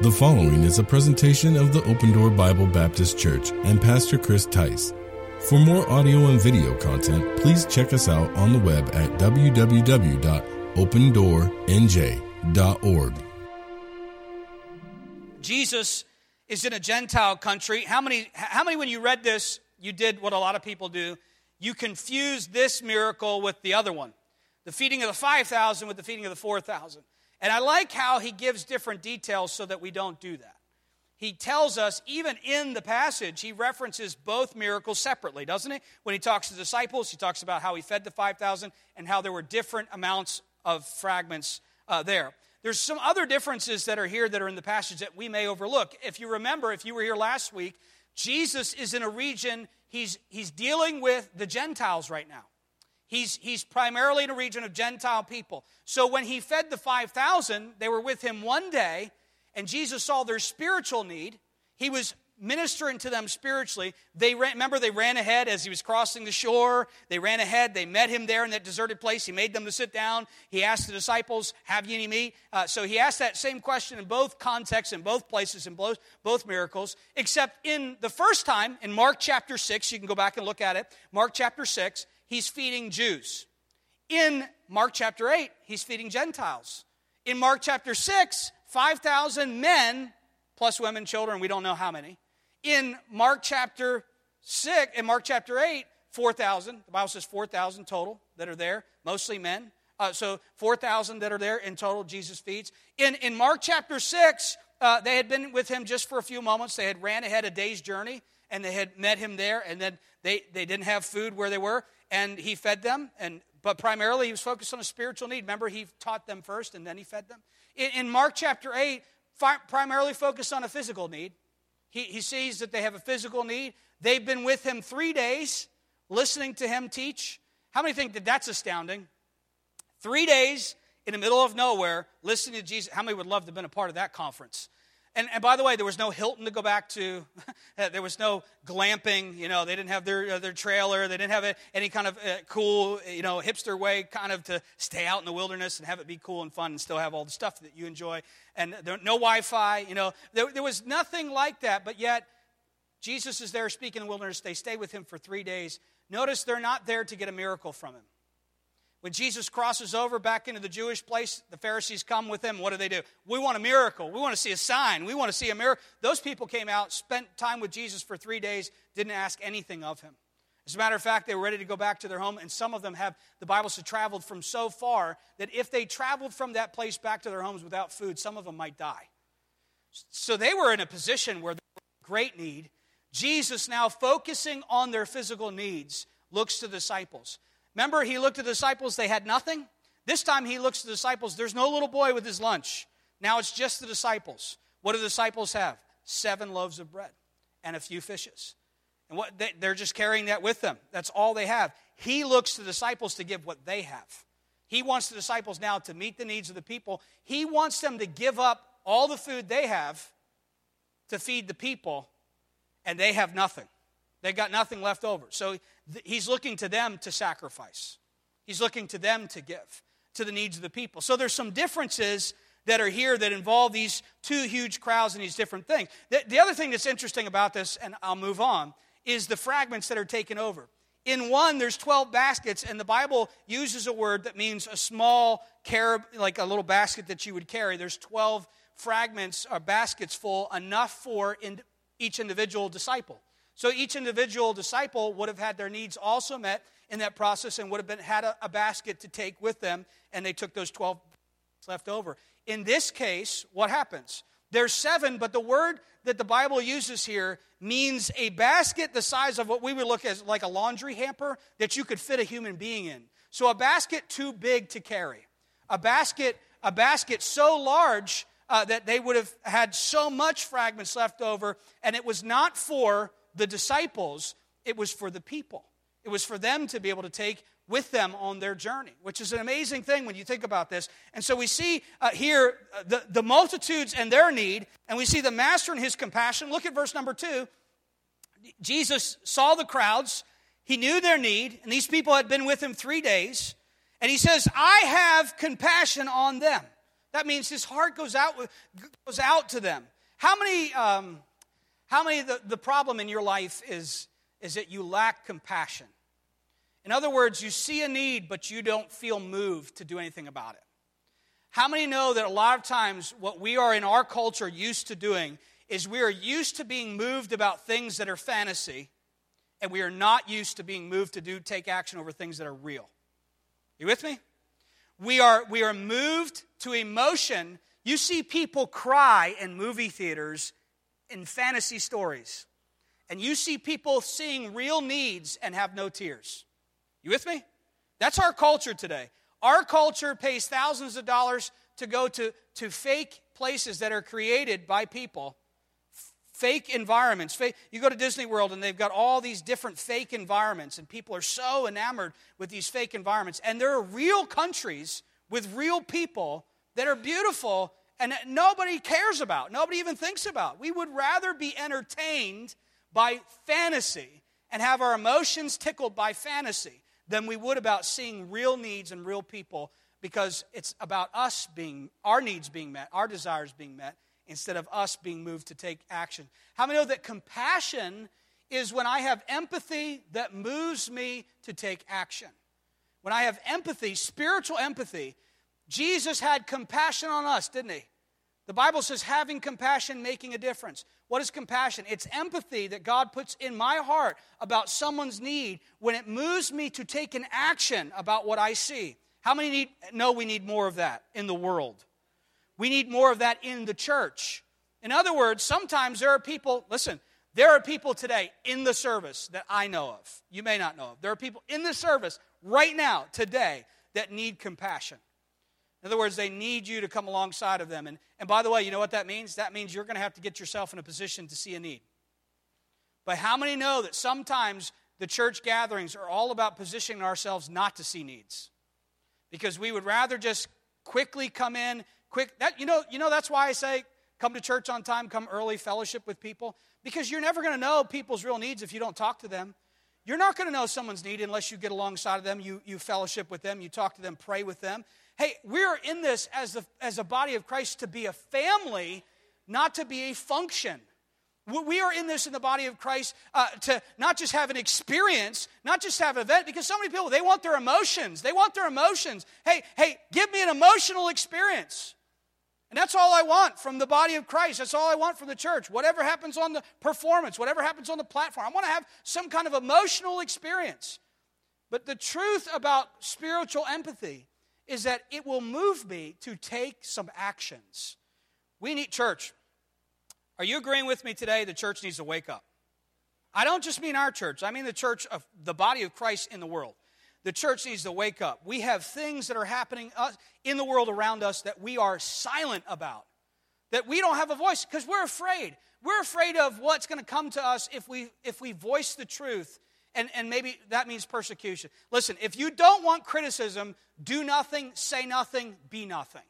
The following is a presentation of the Open Door Bible Baptist Church and Pastor Chris Tice. For more audio and video content, please check us out on the web at www.opendoornj.org. Jesus is in a Gentile country. How many, how many, when you read this, you did what a lot of people do? You confused this miracle with the other one the feeding of the 5,000 with the feeding of the 4,000. And I like how he gives different details so that we don't do that. He tells us, even in the passage, he references both miracles separately, doesn't he? When he talks to the disciples, he talks about how he fed the 5,000 and how there were different amounts of fragments uh, there. There's some other differences that are here that are in the passage that we may overlook. If you remember, if you were here last week, Jesus is in a region, he's, he's dealing with the Gentiles right now. He's, he's primarily in a region of Gentile people. So when he fed the 5,000, they were with him one day, and Jesus saw their spiritual need. He was ministering to them spiritually. They ran, remember they ran ahead as he was crossing the shore. They ran ahead. They met him there in that deserted place. He made them to sit down. He asked the disciples, "Have you any meat?" Uh, so he asked that same question in both contexts, in both places, in both both miracles. Except in the first time in Mark chapter six, you can go back and look at it. Mark chapter six he's feeding Jews. In Mark chapter 8, he's feeding Gentiles. In Mark chapter 6, 5,000 men plus women, children, we don't know how many. In Mark chapter 6, in Mark chapter 8, 4,000. The Bible says 4,000 total that are there, mostly men. Uh, so 4,000 that are there in total, Jesus feeds. In, in Mark chapter 6, uh, they had been with him just for a few moments. They had ran ahead a day's journey and they had met him there, and then they, they didn't have food where they were and he fed them and but primarily he was focused on a spiritual need. Remember he taught them first and then he fed them. In, in mark chapter 8 fi- primarily focused on a physical need. He, he sees that they have a physical need. They've been with him three days listening to him teach. How many think that that's astounding? Three days in the middle of nowhere listening to jesus. How many would love to have been a part of that conference and, and by the way, there was no Hilton to go back to. there was no glamping. You know, they didn't have their, uh, their trailer. They didn't have a, any kind of uh, cool, you know, hipster way kind of to stay out in the wilderness and have it be cool and fun and still have all the stuff that you enjoy. And there, no Wi Fi. You know, there, there was nothing like that. But yet, Jesus is there speaking in the wilderness. They stay with him for three days. Notice they're not there to get a miracle from him. When Jesus crosses over back into the Jewish place, the Pharisees come with him. What do they do? We want a miracle. We want to see a sign. We want to see a miracle. Those people came out, spent time with Jesus for three days, didn't ask anything of him. As a matter of fact, they were ready to go back to their home, and some of them have, the Bible says, traveled from so far that if they traveled from that place back to their homes without food, some of them might die. So they were in a position where they were great need. Jesus, now focusing on their physical needs, looks to the disciples. Remember, he looked at the disciples, they had nothing. This time he looks at the disciples, there's no little boy with his lunch. Now it's just the disciples. What do the disciples have? Seven loaves of bread and a few fishes. And what they, they're just carrying that with them. That's all they have. He looks to the disciples to give what they have. He wants the disciples now to meet the needs of the people. He wants them to give up all the food they have to feed the people, and they have nothing. They got nothing left over. So th- he's looking to them to sacrifice. He's looking to them to give to the needs of the people. So there's some differences that are here that involve these two huge crowds and these different things. The, the other thing that's interesting about this, and I'll move on, is the fragments that are taken over. In one, there's 12 baskets, and the Bible uses a word that means a small carib, like a little basket that you would carry. There's 12 fragments or baskets full, enough for in each individual disciple. So each individual disciple would have had their needs also met in that process and would have been, had a, a basket to take with them, and they took those 12 left over. In this case, what happens? There's seven, but the word that the Bible uses here means a basket the size of what we would look at like a laundry hamper that you could fit a human being in. So a basket too big to carry. A basket, a basket so large uh, that they would have had so much fragments left over, and it was not for the disciples, it was for the people. It was for them to be able to take with them on their journey, which is an amazing thing when you think about this. And so we see uh, here uh, the, the multitudes and their need, and we see the master and his compassion. Look at verse number two. Jesus saw the crowds, he knew their need, and these people had been with him three days. And he says, I have compassion on them. That means his heart goes out, goes out to them. How many, um, how many the, the problem in your life is, is that you lack compassion? In other words, you see a need, but you don't feel moved to do anything about it. How many know that a lot of times what we are in our culture used to doing is we are used to being moved about things that are fantasy, and we are not used to being moved to do take action over things that are real. You with me? We are, we are moved to emotion. You see people cry in movie theaters in fantasy stories. And you see people seeing real needs and have no tears. You with me? That's our culture today. Our culture pays thousands of dollars to go to, to fake places that are created by people, fake environments. Fake, you go to Disney World and they've got all these different fake environments, and people are so enamored with these fake environments. And there are real countries with real people that are beautiful and nobody cares about, nobody even thinks about. We would rather be entertained by fantasy and have our emotions tickled by fantasy than we would about seeing real needs and real people because it's about us being, our needs being met, our desires being met, instead of us being moved to take action. How many know that compassion is when I have empathy that moves me to take action? When I have empathy, spiritual empathy, Jesus had compassion on us, didn't he? The Bible says having compassion, making a difference. What is compassion? It's empathy that God puts in my heart about someone's need when it moves me to take an action about what I see. How many need, know we need more of that in the world? We need more of that in the church. In other words, sometimes there are people, listen, there are people today in the service that I know of. You may not know of. There are people in the service right now, today, that need compassion. In other words, they need you to come alongside of them. And, and by the way, you know what that means? That means you're going to have to get yourself in a position to see a need. But how many know that sometimes the church gatherings are all about positioning ourselves not to see needs? Because we would rather just quickly come in, quick that you know, you know that's why I say come to church on time, come early, fellowship with people. Because you're never going to know people's real needs if you don't talk to them. You're not going to know someone's need unless you get alongside of them, you, you fellowship with them, you talk to them, pray with them. Hey, we're in this as, as a body of Christ to be a family, not to be a function. We are in this in the body of Christ uh, to not just have an experience, not just have an event, because so many people, they want their emotions. They want their emotions. Hey, hey, give me an emotional experience. And that's all I want from the body of Christ. That's all I want from the church. Whatever happens on the performance, whatever happens on the platform, I want to have some kind of emotional experience. But the truth about spiritual empathy is that it will move me to take some actions. We need church. Are you agreeing with me today? The church needs to wake up. I don't just mean our church, I mean the church of the body of Christ in the world. The church needs to wake up. We have things that are happening uh, in the world around us that we are silent about, that we don't have a voice because we're afraid. We're afraid of what's going to come to us if we, if we voice the truth and, and maybe that means persecution. Listen, if you don't want criticism, do nothing, say nothing, be nothing.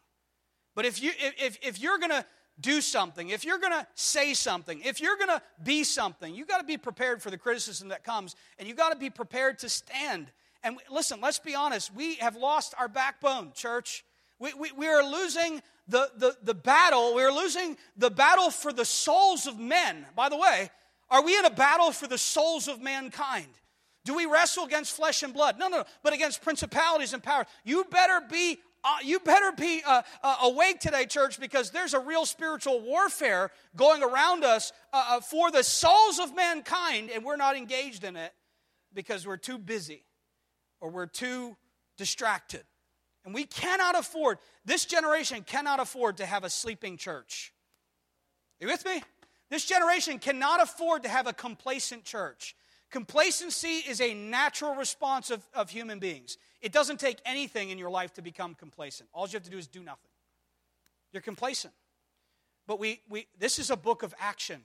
But if, you, if, if you're going to do something, if you're going to say something, if you're going to be something, you got to be prepared for the criticism that comes, and you got to be prepared to stand. And listen, let's be honest, we have lost our backbone, church. We, we, we are losing the, the, the battle. We are losing the battle for the souls of men. By the way, are we in a battle for the souls of mankind? Do we wrestle against flesh and blood? No, no, no. But against principalities and powers. You better be. Uh, you better be uh, uh, awake today, church, because there's a real spiritual warfare going around us uh, uh, for the souls of mankind, and we're not engaged in it because we're too busy or we're too distracted. And we cannot afford, this generation cannot afford to have a sleeping church. Are you with me? This generation cannot afford to have a complacent church. Complacency is a natural response of, of human beings. It doesn't take anything in your life to become complacent. All you have to do is do nothing. You're complacent. But we, we, this is a book of action.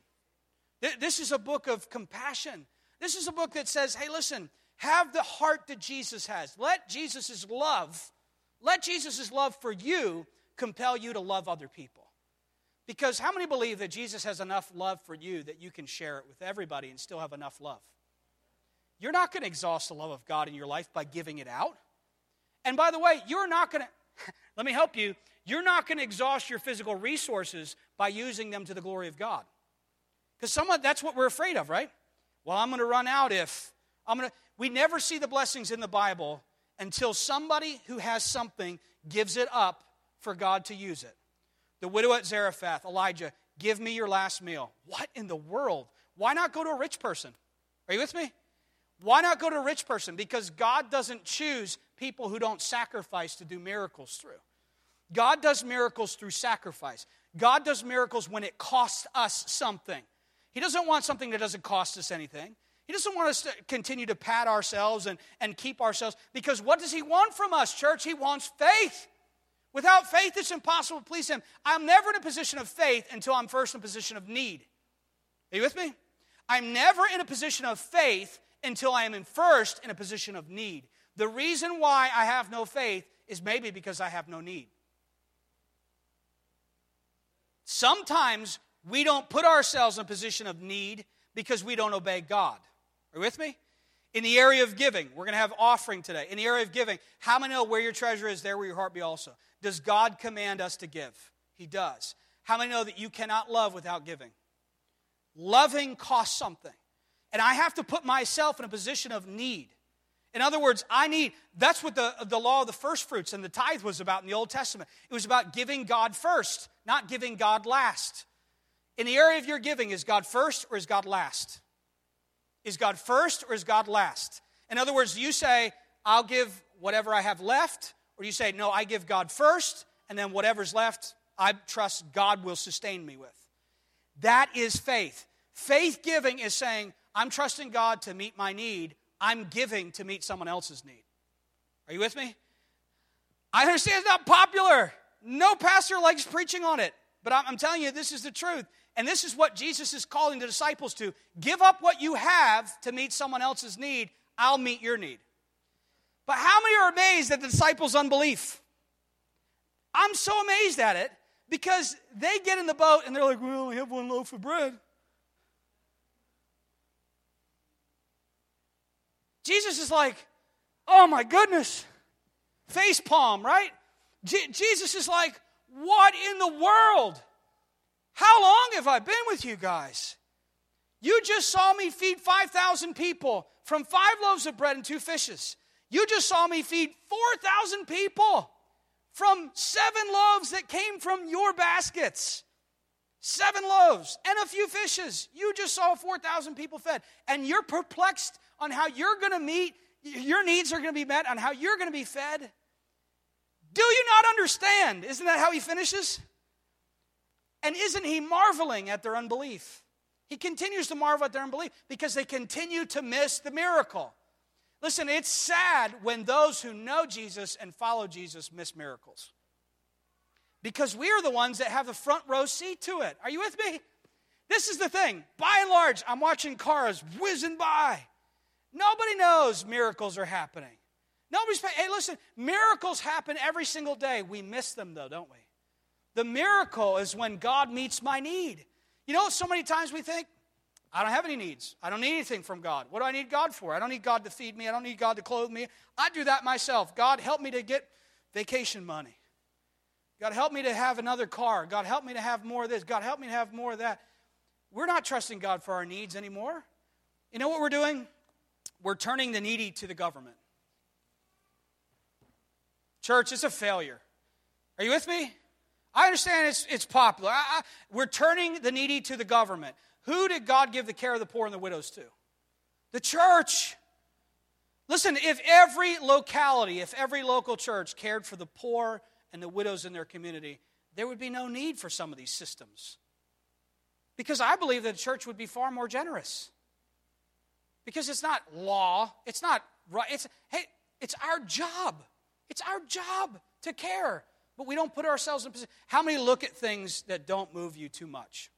This is a book of compassion. This is a book that says, hey, listen, have the heart that Jesus has. Let Jesus' love, let Jesus' love for you compel you to love other people. Because how many believe that Jesus has enough love for you that you can share it with everybody and still have enough love? You're not going to exhaust the love of God in your life by giving it out. And by the way, you're not going to, let me help you, you're not going to exhaust your physical resources by using them to the glory of God. Because someone that's what we're afraid of, right? Well, I'm going to run out if I'm going to we never see the blessings in the Bible until somebody who has something gives it up for God to use it. The widow at Zarephath, Elijah, give me your last meal. What in the world? Why not go to a rich person? Are you with me? Why not go to a rich person? Because God doesn't choose people who don't sacrifice to do miracles through. God does miracles through sacrifice. God does miracles when it costs us something. He doesn't want something that doesn't cost us anything. He doesn't want us to continue to pat ourselves and, and keep ourselves, because what does He want from us, church? He wants faith. Without faith, it's impossible to please Him. I'm never in a position of faith until I'm first in a position of need. Are you with me? I'm never in a position of faith until I am in first in a position of need. The reason why I have no faith is maybe because I have no need. Sometimes we don't put ourselves in a position of need because we don't obey God. Are you with me? In the area of giving, we're going to have offering today. In the area of giving, how many know where your treasure is, there will your heart be also? Does God command us to give? He does. How many know that you cannot love without giving? Loving costs something. And I have to put myself in a position of need. In other words, I need, that's what the, the law of the first fruits and the tithe was about in the Old Testament. It was about giving God first, not giving God last. In the area of your giving, is God first or is God last? Is God first or is God last? In other words, you say, I'll give whatever I have left, or you say, no, I give God first, and then whatever's left, I trust God will sustain me with. That is faith. Faith giving is saying, I'm trusting God to meet my need, I'm giving to meet someone else's need. Are you with me? I understand it's not popular. No pastor likes preaching on it, but I'm, telling you, this is the truth. And this is what Jesus is calling the disciples to give up what you have to meet someone else's need. I'll meet your need. But how many are amazed at the disciples' unbelief? I'm so amazed at it because they get in the boat and they're like, we only have one loaf of bread. Jesus is like, oh my goodness, face palm, right? Je- Jesus is like, what in the world? How long have I been with you guys? You just saw me feed 5,000 people from five loaves of bread and two fishes. You just saw me feed 4,000 people from seven loaves that came from your baskets. Seven loaves and a few fishes. You just saw 4,000 people fed. And you're perplexed on how you're going to meet, your needs are going to be met, on how you're going to be fed. Do you not understand? Isn't that how he finishes? And isn't he marveling at their unbelief? He continues to marvel at their unbelief because they continue to miss the miracle. Listen, it's sad when those who know Jesus and follow Jesus miss miracles. Because we are the ones that have the front row seat to it. Are you with me? This is the thing. By and large, I'm watching cars whizzing by. Nobody knows miracles are happening. Nobody's, hey, listen, miracles happen every single day. We miss them, though, don't we? The miracle is when God meets my need. You know, so many times we think, I don't have any needs. I don't need anything from God. What do I need God for? I don't need God to feed me. I don't need God to clothe me. I do that myself. God, help me to get vacation money. God, help me to have another car. God, help me to have more of this. God, help me to have more of that. We're not trusting God for our needs anymore. You know what we're doing? We're turning the needy to the government. Church, it's a failure. Are you with me? I understand it's, it's popular. I, I, we're turning the needy to the government. Who did God give the care of the poor and the widows to? The church. Listen, if every locality, if every local church cared for the poor and the widows in their community, there would be no need for some of these systems. Because I believe that the church would be far more generous. Because it's not law, it's not right. It's hey, it's our job. It's our job to care but we don't put ourselves in position. How many look at things that don't move you too much?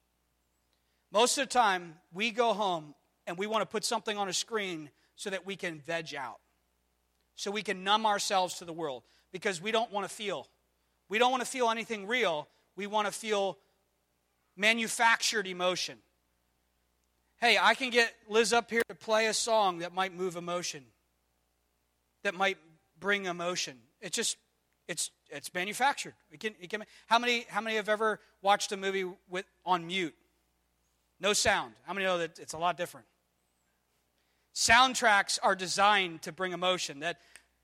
Most of the time, we go home and we want to put something on a screen so that we can veg out, so we can numb ourselves to the world because we don't want to feel. We don't want to feel anything real. We want to feel manufactured emotion. Hey, I can get Liz up here to play a song that might move emotion, that might bring emotion. It just, it's it's manufactured. We can, can, how, many, how many have ever watched a movie with, on mute? No sound. How many know that it's a lot different? Soundtracks are designed to bring emotion that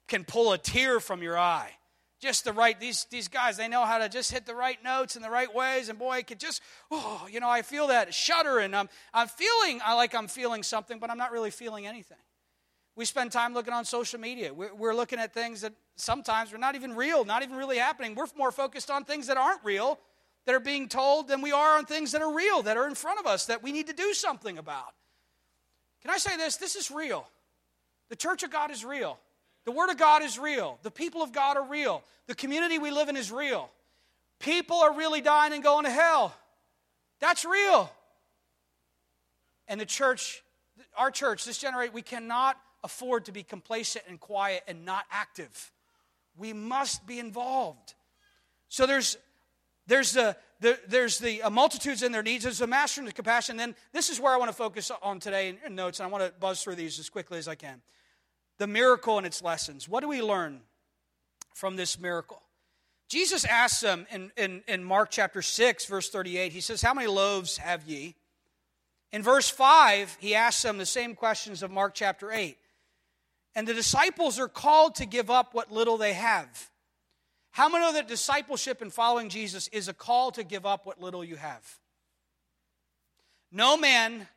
can pull a tear from your eye. Just the right, these, these guys, they know how to just hit the right notes in the right ways. And boy, I could just, oh, you know, I feel that shudder and I'm, I'm feeling I like I'm feeling something, but I'm not really feeling anything. We spend time looking on social media. We're, looking at things that sometimes are not even real, not even really happening. We're more focused on things that aren't real, that are being told, than we are on things that are real, that are in front of us, that we need to do something about. Can I say this? This is real. The church of God is real. The Word of God is real. The people of God are real. The community we live in is real. People are really dying and going to hell. That's real. And the church, our church, this generation, we cannot afford to be complacent and quiet and not active. We must be involved. So there's there's the, the there's the uh, multitudes and their needs. There's the master and the compassion. Then this is where I want to focus on today in, in notes, and I want to buzz through these as quickly as I can the miracle and its lessons. What do we learn from this miracle? Jesus asks them in, in, in, Mark chapter 6, verse 38, he says, How many loaves have ye? In verse 5, he asks them the same questions of Mark chapter 8. And the disciples are called to give up what little they have. How many know that discipleship and following Jesus is a call to give up what little you have? No man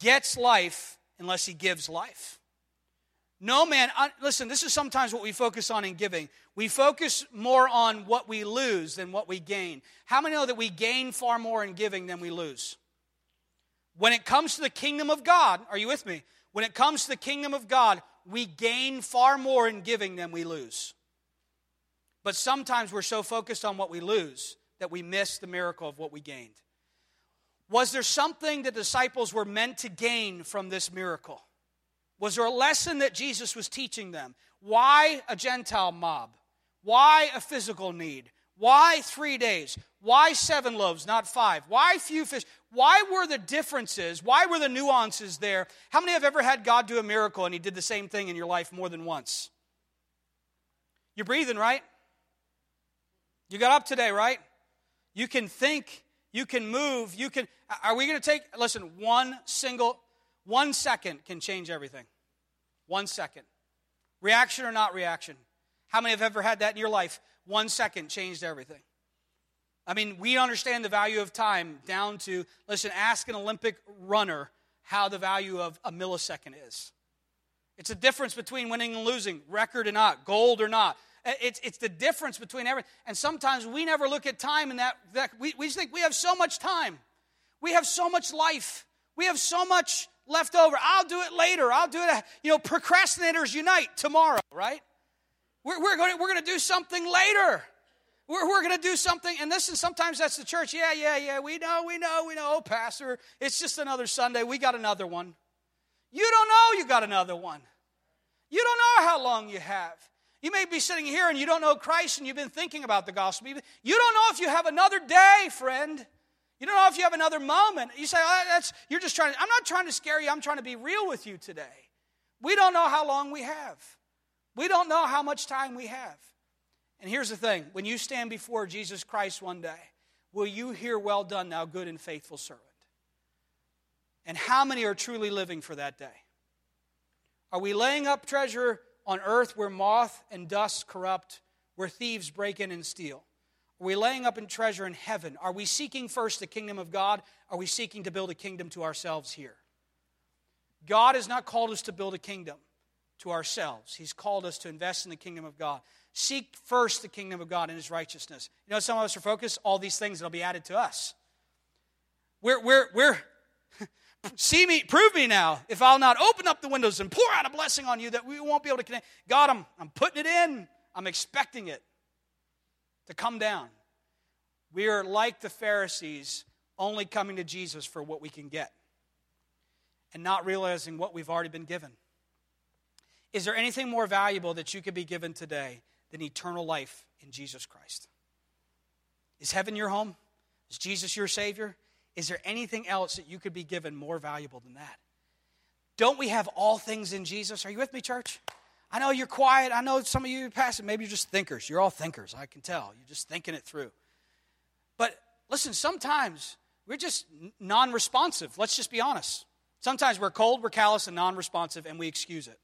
gets life unless he gives life. No man, uh, listen, this is sometimes what we focus on in giving. We focus more on what we lose than what we gain. How many know that we gain far more in giving than we lose? When it comes to the kingdom of God, are you with me? When it comes to the kingdom of God, we gain far more in giving than we lose. But sometimes we're so focused on what we lose that we miss the miracle of what we gained. Was there something the disciples were meant to gain from this miracle? Was there a lesson that Jesus was teaching them? Why a Gentile mob? Why a physical need? Why three days? Why seven loaves, not five? Why few fish? Why were the differences? Why were the nuances there? How many have ever had God do a miracle and He did the same thing in your life more than once? You're breathing, right? You got up today, right? You can think, you can move, you can. Are we going to take, listen, one single one second can change everything. One second. Reaction or not reaction. How many have ever had that in your life? One second changed everything. I mean, we understand the value of time down to, listen, ask an Olympic runner how the value of a millisecond is. It's a difference between winning and losing, record or not, gold or not. It's, it's the difference between everything. And sometimes we never look at time in that, that we, we think we have so much time. We have so much life. We have so much left over. I'll do it later. I'll do it. You know, procrastinators unite tomorrow, right? We're, we're going we're going to do something later. We're, we're going to do something. And this is sometimes that's the church. Yeah, yeah, yeah. We know, we know, we know. Oh, Pastor, it's just another Sunday. We got another one. You don't know you got another one. You don't know how long you have. You may be sitting here and you don't know Christ and you've been thinking about the gospel. You don't know if you have another day, friend. You don't know if you have another moment. You say, oh, that's, you're just trying to, I'm not trying to scare you, I'm trying to be real with you today. We don't know how long we have. We don't know how much time we have. And here's the thing when you stand before Jesus Christ one day, will you hear, Well done, thou good and faithful servant? And how many are truly living for that day? Are we laying up treasure on earth where moth and dust corrupt, where thieves break in and steal? Are we laying up in treasure in heaven? Are we seeking first the kingdom of God? Are we seeking to build a kingdom to ourselves here? God has not called us to build a kingdom to ourselves. He's called us to invest in the kingdom of God. Seek first the kingdom of God and his righteousness. You know, some of us are focused, all these things that'll be added to us. We're, we're, we're, see me, prove me now, if I'll not open up the windows and pour out a blessing on you that we won't be able to connect. God, I'm, I'm putting it in, I'm expecting it to come down. We are like the Pharisees, only coming to Jesus for what we can get and not realizing what we've already been given. Is there anything more valuable that you could be given today than eternal life in Jesus Christ? Is heaven your home? Is Jesus your Savior? Is there anything else that you could be given more valuable than that? Don't we have all things in Jesus? Are you with me, church? I know you're quiet. I know some of you are passive. Maybe you're just thinkers. You're all thinkers. I can tell. You're just thinking it through. But listen, sometimes we're just non responsive. Let's just be honest. Sometimes we're cold, we're callous, and non responsive, and we excuse it.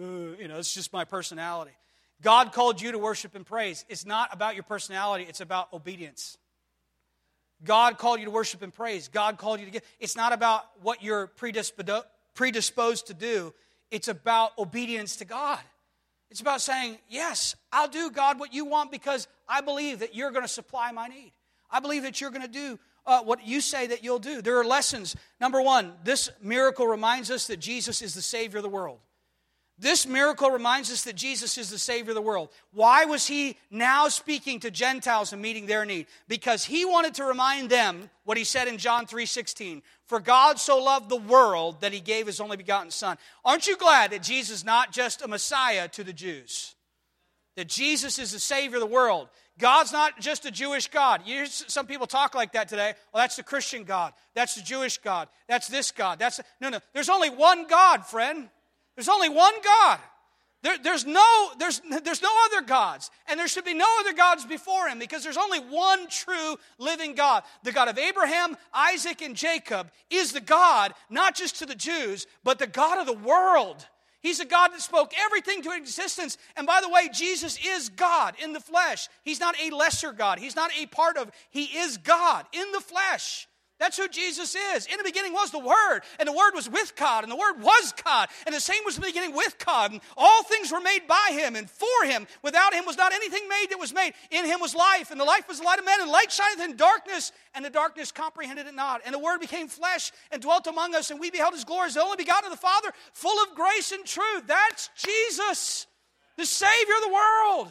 Uh, you know, it's just my personality. God called you to worship and praise. It's not about your personality, it's about obedience. God called you to worship and praise. God called you to give. It's not about what you're predisposed to do, it's about obedience to God. It's about saying, Yes, I'll do, God, what you want because I believe that you're going to supply my need. I believe that you're going to do uh, what you say that you'll do. There are lessons. Number one, this miracle reminds us that Jesus is the Savior of the world. This miracle reminds us that Jesus is the Savior of the world. Why was he now speaking to Gentiles and meeting their need? Because he wanted to remind them what he said in John 3:16. For God so loved the world that he gave his only begotten Son. Aren't you glad that Jesus is not just a Messiah to the Jews? That Jesus is the Savior of the world. God's not just a Jewish God. You some people talk like that today. Well, that's the Christian God. That's the Jewish God. That's this God. That's no, no. There's only one God, friend. There's only one God. There, there's, no, there's, there's no other gods. And there should be no other gods before him because there's only one true living God. The God of Abraham, Isaac, and Jacob is the God, not just to the Jews, but the God of the world. He's a God that spoke everything to existence. And by the way, Jesus is God in the flesh. He's not a lesser God. He's not a part of, He is God in the flesh. That's who Jesus is. In the beginning was the Word, and the Word was with God, and the Word was God, and the same was the beginning with God. And all things were made by Him and for Him. Without Him was not anything made that was made. In Him was life, and the life was the light of men, and light shineth in darkness, and the darkness comprehended it not. And the Word became flesh and dwelt among us, and we beheld His glory as the only begotten of the Father, full of grace and truth. That's Jesus, the Savior of the world.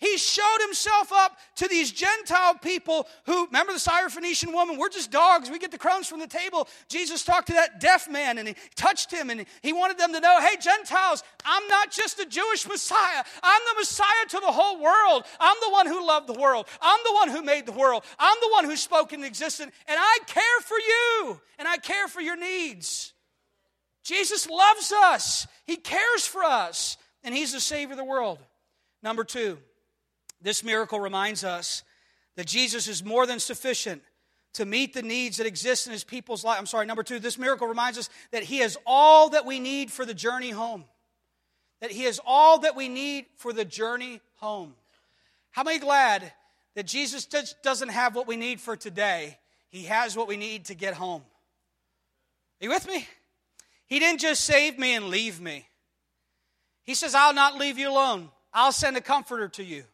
He showed himself up to these Gentile people who, remember the Syrophoenician woman? We're just dogs. We get the crumbs from the table. Jesus talked to that deaf man and he touched him and he wanted them to know hey, Gentiles, I'm not just a Jewish Messiah. I'm the Messiah to the whole world. I'm the one who loved the world. I'm the one who made the world. I'm the one who spoke in existence. And I care for you and I care for your needs. Jesus loves us, He cares for us, and He's the Savior of the world. Number two, this miracle reminds us that Jesus is more than sufficient to meet the needs that exist in his people's life. I'm sorry, number two, this miracle reminds us that he has all that we need for the journey home. That he has all that we need for the journey home. How many glad that Jesus doesn't have what we need for today? He has what we need to get home. Are you with me? He didn't just save me and leave me. He says, I'll not leave you alone. I'll send a comforter to you.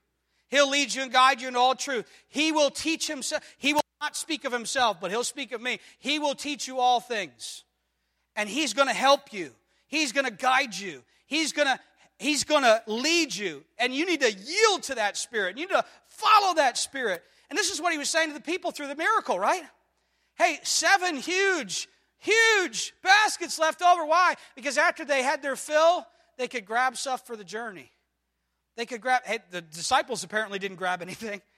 He'll lead you and guide you in all truth. He will teach himself. He will not speak of himself, but he'll speak of me. He will teach you all things. And he's going to help you. He's going to guide you. He's going to he's going to lead you. And you need to yield to that spirit. You need to follow that spirit. And this is what he was saying to the people through the miracle, right? Hey, seven huge huge baskets left over. Why? Because after they had their fill, they could grab stuff for the journey. They could grab, hey, the disciples apparently didn't grab anything.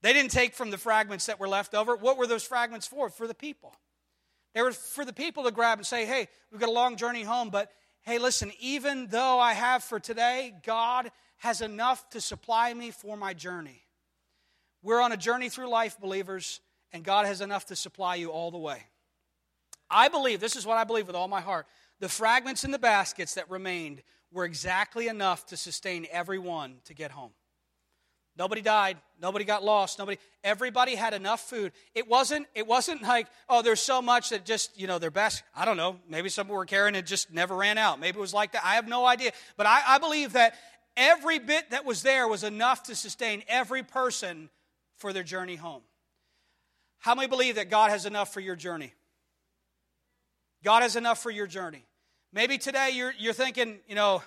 They didn't take from the fragments that were left over. What were those fragments for? For the people. They were for the people to grab and say, hey, we've got a long journey home, but hey, listen, even though I have for today, God has enough to supply me for my journey. We're on a journey through life, believers, and God has enough to supply you all the way. I believe, this is what I believe with all my heart, the fragments in the baskets that remained were exactly enough to sustain everyone to get home. Nobody died. Nobody got lost. Nobody. Everybody had enough food. It wasn't. It wasn't like oh, there's so much that just you know their best. I don't know. Maybe some were carrying it just never ran out. Maybe it was like that. I have no idea. But I, I believe that every bit that was there was enough to sustain every person for their journey home. How many believe that God has enough for your journey? God has enough for your journey. Maybe today you're, you're thinking, you know,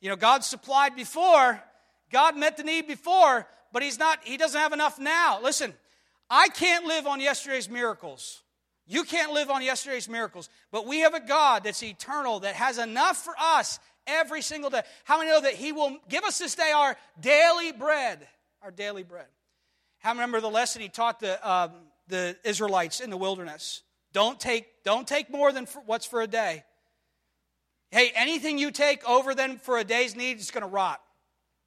you know, God supplied before, God met the need before, but He's not, He doesn't have enough now. Listen, I can't live on yesterday's miracles. You can't live on yesterday's miracles, but we have a God that's eternal, that has enough for us every single day. How many know that He will give us this day our daily bread? Our daily bread. How remember the lesson He taught the, um, the Israelites in the wilderness? Don't take, don't take more than what's for a day. Hey, anything you take over then for a day's need is going to rot.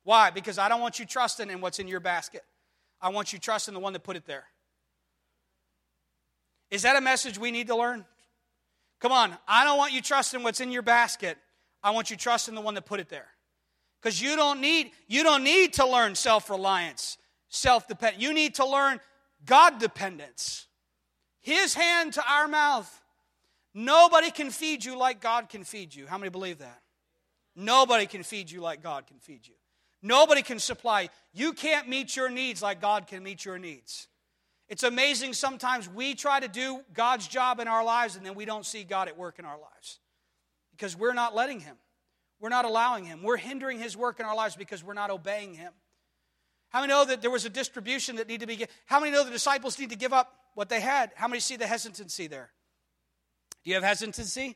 Why? Because I don't want you trusting in what's in your basket. I want you trusting the one that put it there. Is that a message we need to learn? Come on, I don't want you trusting what's in your basket. I want you trusting the one that put it there. Because you don't need you don't need to learn self-reliance, self-dependence. You need to learn God dependence. His hand to our mouth. Nobody can feed you like God can feed you. How many believe that? Nobody can feed you like God can feed you. Nobody can supply. You can't meet your needs like God can meet your needs. It's amazing sometimes we try to do God's job in our lives and then we don't see God at work in our lives because we're not letting Him. We're not allowing Him. We're hindering His work in our lives because we're not obeying Him. How many know that there was a distribution that needed to be given? How many know the disciples need to give up what they had? How many see the hesitancy there? Do you have hesitancy?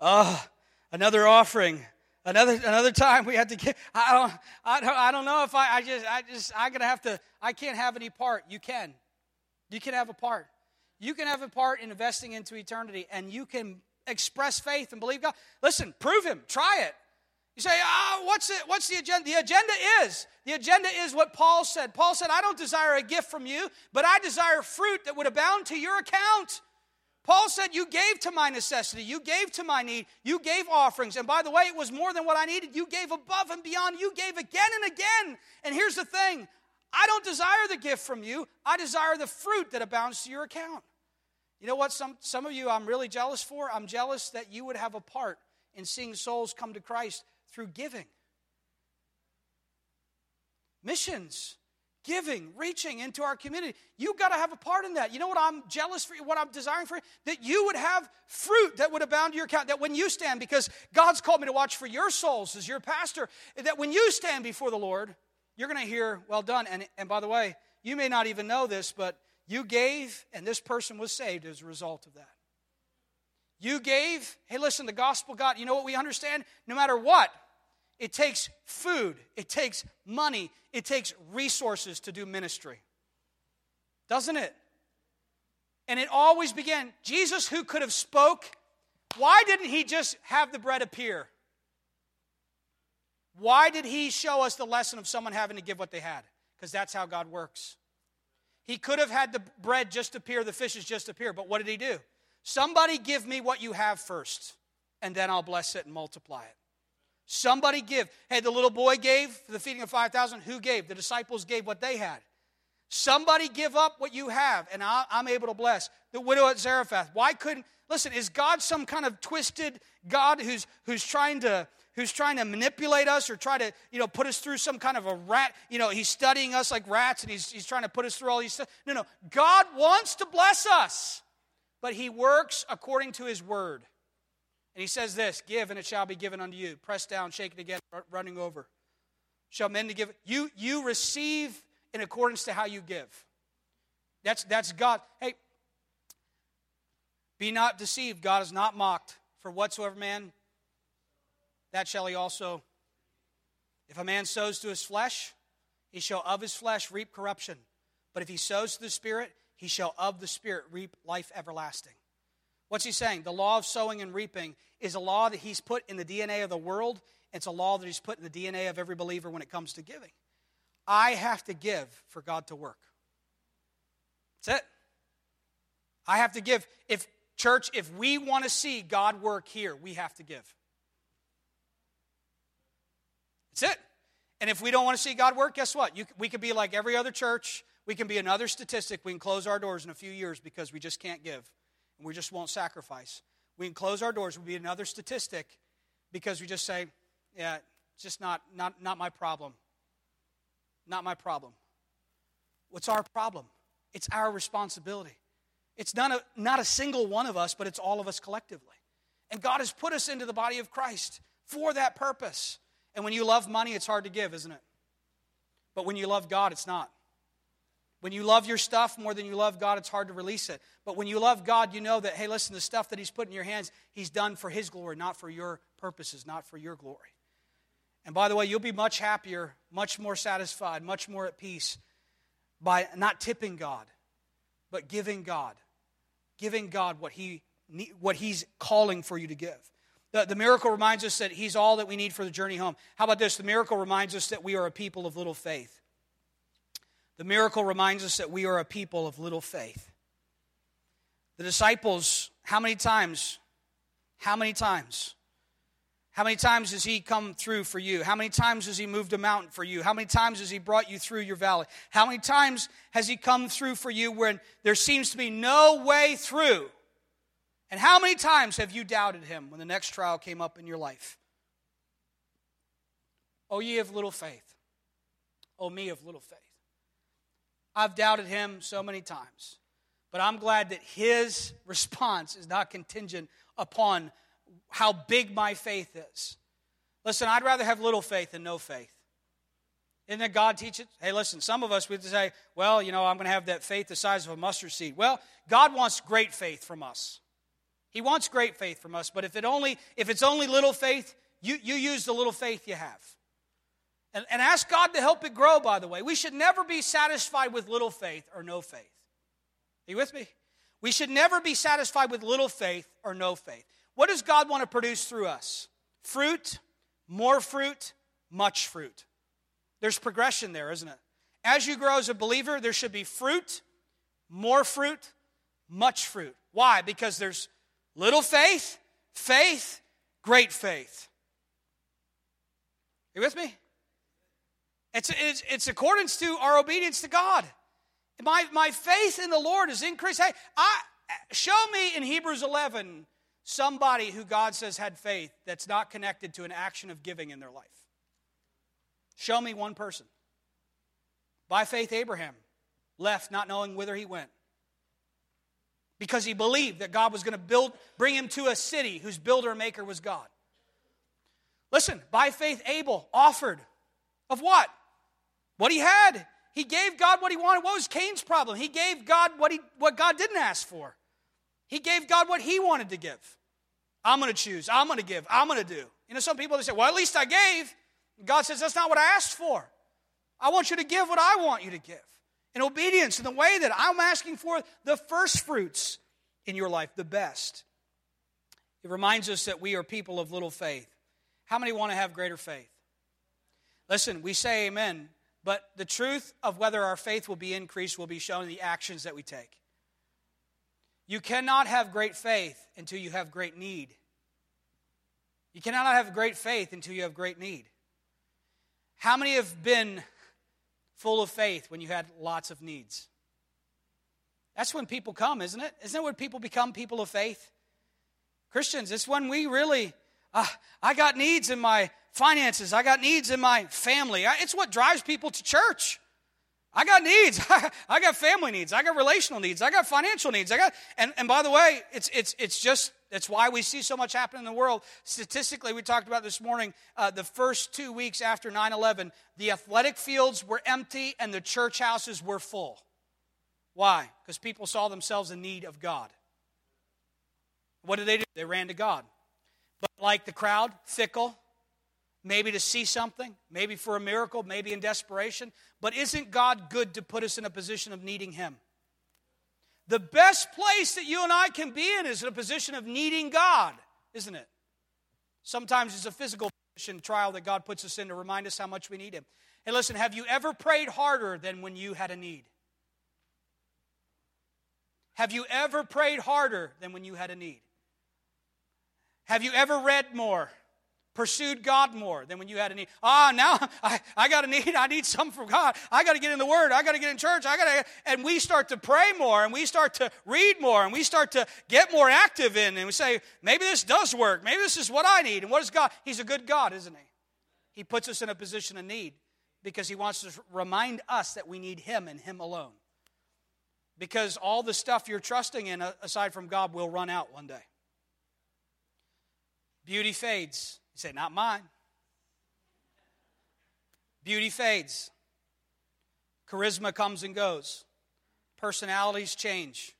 Oh, another offering. Another another time we had to get. I don't I don't I don't know if I I just I just I'm gonna have to. I can't have any part. You can. You can have a part. You can have a part in investing into eternity, and you can express faith and believe God. Listen, prove Him. Try it. You say, oh, what's it? What's the agenda? The agenda is the agenda is what Paul said. Paul said, I don't desire a gift from you, but I desire fruit that would abound to your account. Paul said, You gave to my necessity, you gave to my need, you gave offerings. And by the way, it was more than what I needed. You gave above and beyond, you gave again and again. And here's the thing I don't desire the gift from you, I desire the fruit that abounds to your account. You know what? Some, some of you I'm really jealous for? I'm jealous that you would have a part in seeing souls come to Christ through giving. Missions, giving, reaching into our community. You've got to have a part in that. You know what I'm jealous for you, what I'm desiring for you? That you would have fruit that would abound to your account. That when you stand, because God's called me to watch for your souls as your pastor, that when you stand before the Lord, you're going to hear, well done. And, and by the way, you may not even know this, but you gave, and this person was saved as a result of that. You gave, hey, listen, the gospel got, you know what we understand? No matter what, it takes food, it takes money, it takes resources to do ministry. Doesn't it? And it always began, Jesus, who could have spoke, why didn't he just have the bread appear? Why did he show us the lesson of someone having to give what they had? Because that's how God works. He could have had the bread just appear, the fishes just appear, but what did he do? Somebody give me what you have first, and then I'll bless it and multiply it. Somebody give. Hey, the little boy gave for the feeding of 5,000. Who gave? The disciples gave what they had. Somebody give up what you have, and I'm able to bless. The widow at Zarephath. Why couldn't, listen, is God some kind of twisted God who's, who's trying to who's trying to manipulate us or try to, you know, put us through some kind of a rat, you know, he's studying us like rats and he's, he's trying to put us through all these stuff. No, no. God wants to bless us, but he works according to his word. And he says this Give and it shall be given unto you. Press down, shake it again, running over. Shall men to give? You, you receive in accordance to how you give. That's, that's God. Hey, be not deceived. God is not mocked. For whatsoever man that shall he also. If a man sows to his flesh, he shall of his flesh reap corruption. But if he sows to the Spirit, he shall of the Spirit reap life everlasting. What's he saying? The law of sowing and reaping is a law that he's put in the DNA of the world. It's a law that he's put in the DNA of every believer when it comes to giving. I have to give for God to work. That's it. I have to give. If church, if we want to see God work here, we have to give. That's it. And if we don't want to see God work, guess what? You, we could be like every other church. We can be another statistic. We can close our doors in a few years because we just can't give and we just won't sacrifice. We can close our doors. We'll be another statistic because we just say, yeah, it's just not, not, not my problem. Not my problem. What's our problem? It's our responsibility. It's not a, not a single one of us, but it's all of us collectively. And God has put us into the body of Christ for that purpose. And when you love money, it's hard to give, isn't it? But when you love God, it's not. When you love your stuff more than you love God, it's hard to release it. But when you love God, you know that, hey, listen, the stuff that He's put in your hands, He's done for His glory, not for your purposes, not for your glory. And by the way, you'll be much happier, much more satisfied, much more at peace by not tipping God, but giving God, giving God what, he, what He's calling for you to give. The, the miracle reminds us that He's all that we need for the journey home. How about this? The miracle reminds us that we are a people of little faith. The miracle reminds us that we are a people of little faith. The disciples, how many times? How many times? How many times has He come through for you? How many times has He moved a mountain for you? How many times has He brought you through your valley? How many times has He come through for you when there seems to be no way through? And how many times have you doubted Him when the next trial came up in your life? Oh, ye of little faith. Oh, me of little faith. I've doubted Him so many times, but I'm glad that His response is not contingent upon how big my faith is. Listen, I'd rather have little faith than no faith. Isn't that God teaches? Hey, listen, some of us would say, well, you know, I'm going to have that faith the size of a mustard seed. Well, God wants great faith from us. He wants great faith from us, but if it only if it's only little faith, you, you use the little faith you have. And, and ask God to help it grow, by the way. We should never be satisfied with little faith or no faith. Are you with me? We should never be satisfied with little faith or no faith. What does God want to produce through us? Fruit, more fruit, much fruit. There's progression there, isn't it? As you grow as a believer, there should be fruit, more fruit, much fruit. Why? Because there's little faith, faith, great faith. Are you with me? It's, it's, it's accordance to our obedience to God. My, my faith in the Lord is increased. Hey, I, show me in Hebrews 11 somebody who God says had faith that's not connected to an action of giving in their life. Show me one person. By faith, Abraham left not knowing whither he went because he believed that God was going to build, bring him to a city whose builder and maker was God. Listen, by faith, Abel offered of what? What he had. He gave God what he wanted. What was Cain's problem? He gave God what, he, what God didn't ask for. He gave God what he wanted to give. I'm going to choose. I'm going to give. I'm going to do. You know, some people they say, well, at least I gave. God says, that's not what I asked for. I want you to give what I want you to give. In obedience, in the way that I'm asking for the first fruits in your life, the best. It reminds us that we are people of little faith. How many want to have greater faith? Listen, we say amen, but the truth of whether our faith will be increased will be shown in the actions that we take. You cannot have great faith until you have great need. You cannot have great faith until you have great need. How many have been full of faith when you had lots of needs? That's when people come, isn't it? Isn't it when people become people of faith? Christians, it's when we really, uh, I got needs in my finances, I got needs in my family. It's what drives people to church. I got needs. I got family needs. I got relational needs. I got financial needs. I got and, and by the way, it's it's it's just that's why we see so much happen in the world. Statistically, we talked about this morning, uh, the first two weeks after 9 11, the athletic fields were empty and the church houses were full. Why? Because people saw themselves in need of God. What did they do? They ran to God. But like the crowd, fickle, maybe to see something, maybe for a miracle, maybe in desperation. But isn't God good to put us in a position of needing Him? The best place that you and I can be in is in a position of needing God, isn't it? Sometimes it's a physical position, trial that God puts us in to remind us how much we need Him. Hey, listen, have you ever prayed harder than when you had a need? Have you ever prayed harder than when you had a need? Have you ever read more? pursued God more than when you had a need. Ah, now I, I got a need. I need something from God. I got to get in the Word. I got to get in church. I got to, and we start to pray more and we start to read more and we start to get more active in and we say, maybe this does work. Maybe this is what I need. And what is God? He's a good God, isn't He? He puts us in a position of need because He wants to remind us that we need Him and Him alone. Because all the stuff you're trusting in, aside from God, will run out one day. Beauty fades You say, Not mine. Beauty fades. Charisma comes and goes. Personalities change.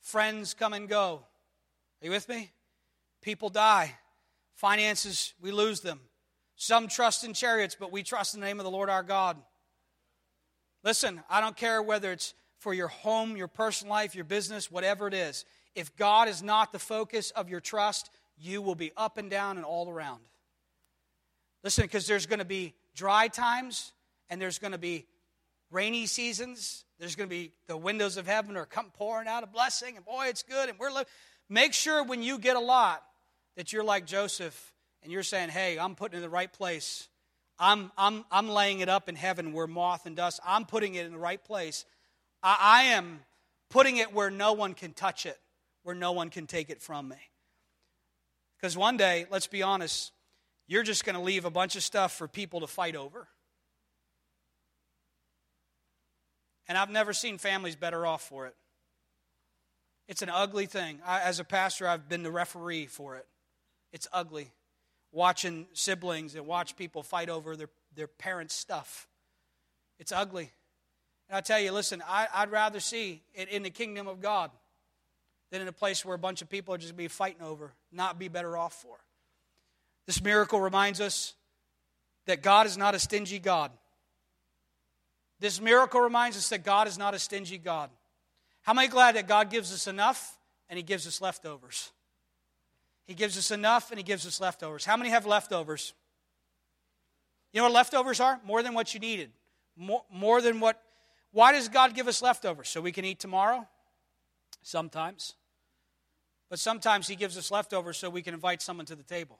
Friends come and go. Are you with me? People die. Finances, we lose them. Some trust in chariots, but we trust in the name of the Lord our God. Listen, I don't care whether it's for your home, your personal life, your business, whatever it is. If God is not the focus of your trust, you will be up and down and all around. Listen, because there's going to be dry times and there's going to be rainy seasons. There's going to be the windows of heaven are come pouring out a blessing, and boy, it's good. And we're li- make sure when you get a lot that you're like Joseph and you're saying, "Hey, I'm putting it in the right place. I'm I'm I'm laying it up in heaven where moth and dust. I'm putting it in the right place. I, I am putting it where no one can touch it, where no one can take it from me." Because one day, let's be honest, you're just going to leave a bunch of stuff for people to fight over. And I've never seen families better off for it. It's an ugly thing. I, as a pastor, I've been the referee for it. It's ugly. Watching siblings and watch people fight over their, their parents' stuff. It's ugly. And I tell you, listen, I, would rather see it in the kingdom of God than in a place where a bunch of people are just going to be fighting over, not be better off for. This miracle reminds us that God is not a stingy God. This miracle reminds us that God is not a stingy God. How many glad that God gives us enough and He gives us leftovers? He gives us enough and He gives us leftovers. How many have leftovers? You know what leftovers are? More than what you needed. More, more than what. Why does God give us leftovers? So we can eat tomorrow? Sometimes. But sometimes He gives us leftovers so we can invite someone to the table.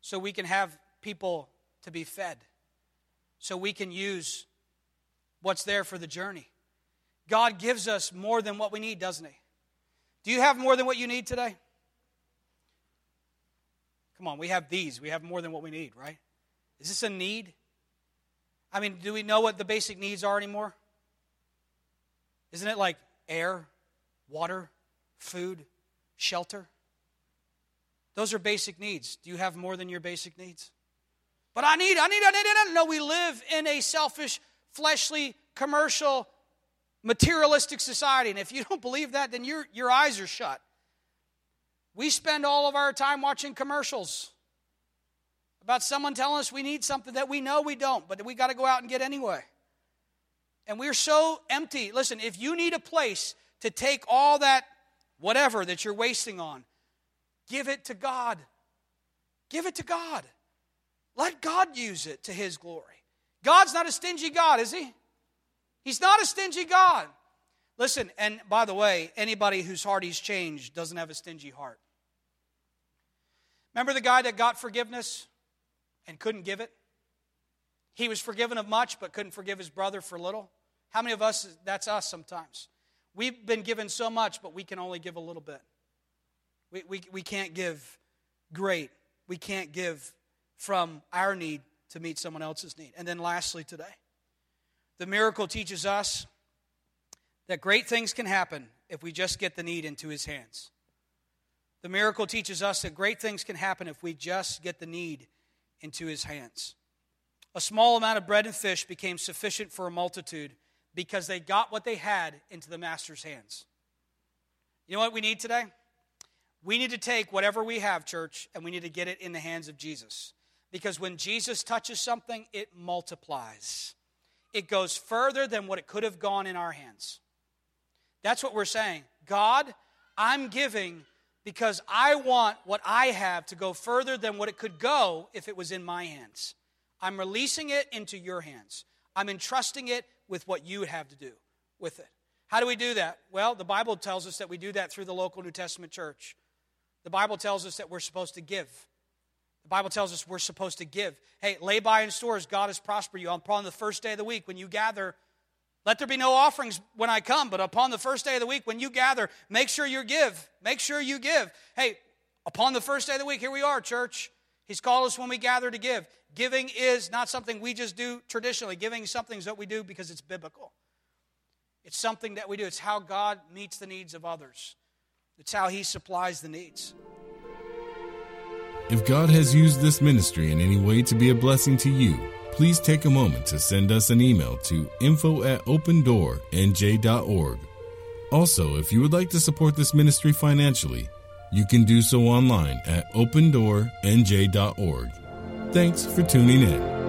So we can have people to be fed so we can use what's there for the journey. God gives us more than what we need, doesn't He? Do you have more than what you need today? Come on, we have these. We have more than what we need, right? Is this a need? I mean, do we know what the basic needs are anymore? Isn't it like air, water, food, shelter? Those are basic needs. Do you have more than your basic needs? But I need, I need, I need, I need. No, we live in a selfish, fleshly, commercial, materialistic society. And if you don't believe that, then your, your eyes are shut. We spend all of our time watching commercials about someone telling us we need something that we know we don't, but we got to go out and get anyway. And we're so empty. Listen, if you need a place to take all that whatever that you're wasting on, give it to God. Give it to God. Let God use it to His glory. God's not a stingy God, is He? He's not a stingy God. Listen, and by the way, anybody whose heart He's changed doesn't have a stingy heart. Remember the guy that got forgiveness and couldn't give it? He was forgiven of much but couldn't forgive his brother for little. How many of us, that's us sometimes? We've been given so much, but we can only give a little bit. We, we, we can't give great. We can't give from our need to meet someone else's need. And then lastly, today, the miracle teaches us that great things can happen if we just get the need into his hands. The miracle teaches us that great things can happen if we just get the need into his hands. A small amount of bread and fish became sufficient for a multitude because they got what they had into the master's hands. You know what we need today? We need to take whatever we have, church, and we need to get it in the hands of Jesus. Because when Jesus touches something, it multiplies. It goes further than what it could have gone in our hands. That's what we're saying. God, I'm giving because I want what I have to go further than what it could go if it was in my hands. I'm releasing it into your hands. I'm entrusting it with what you have to do with it. How do we do that? Well, the Bible tells us that we do that through the local New Testament church. The Bible tells us that we're supposed to give. The Bible tells us we're supposed to give. Hey, lay by in stores, God has prospered you. Upon the first day of the week, when you gather, let there be no offerings when I come, but upon the first day of the week, when you gather, make sure you give. Make sure you give. Hey, upon the first day of the week, here we are, church. He's called us when we gather to give. Giving is not something we just do traditionally. Giving is something that we do because it's biblical. It's something that we do. It's how God meets the needs of others. It's how He supplies the needs. If God has used this ministry in any way to be a blessing to you, please take a moment to send us an email to info at opendoornj.org. Also, if you would like to support this ministry financially, you can do so online at opendoornj.org. Thanks for tuning in.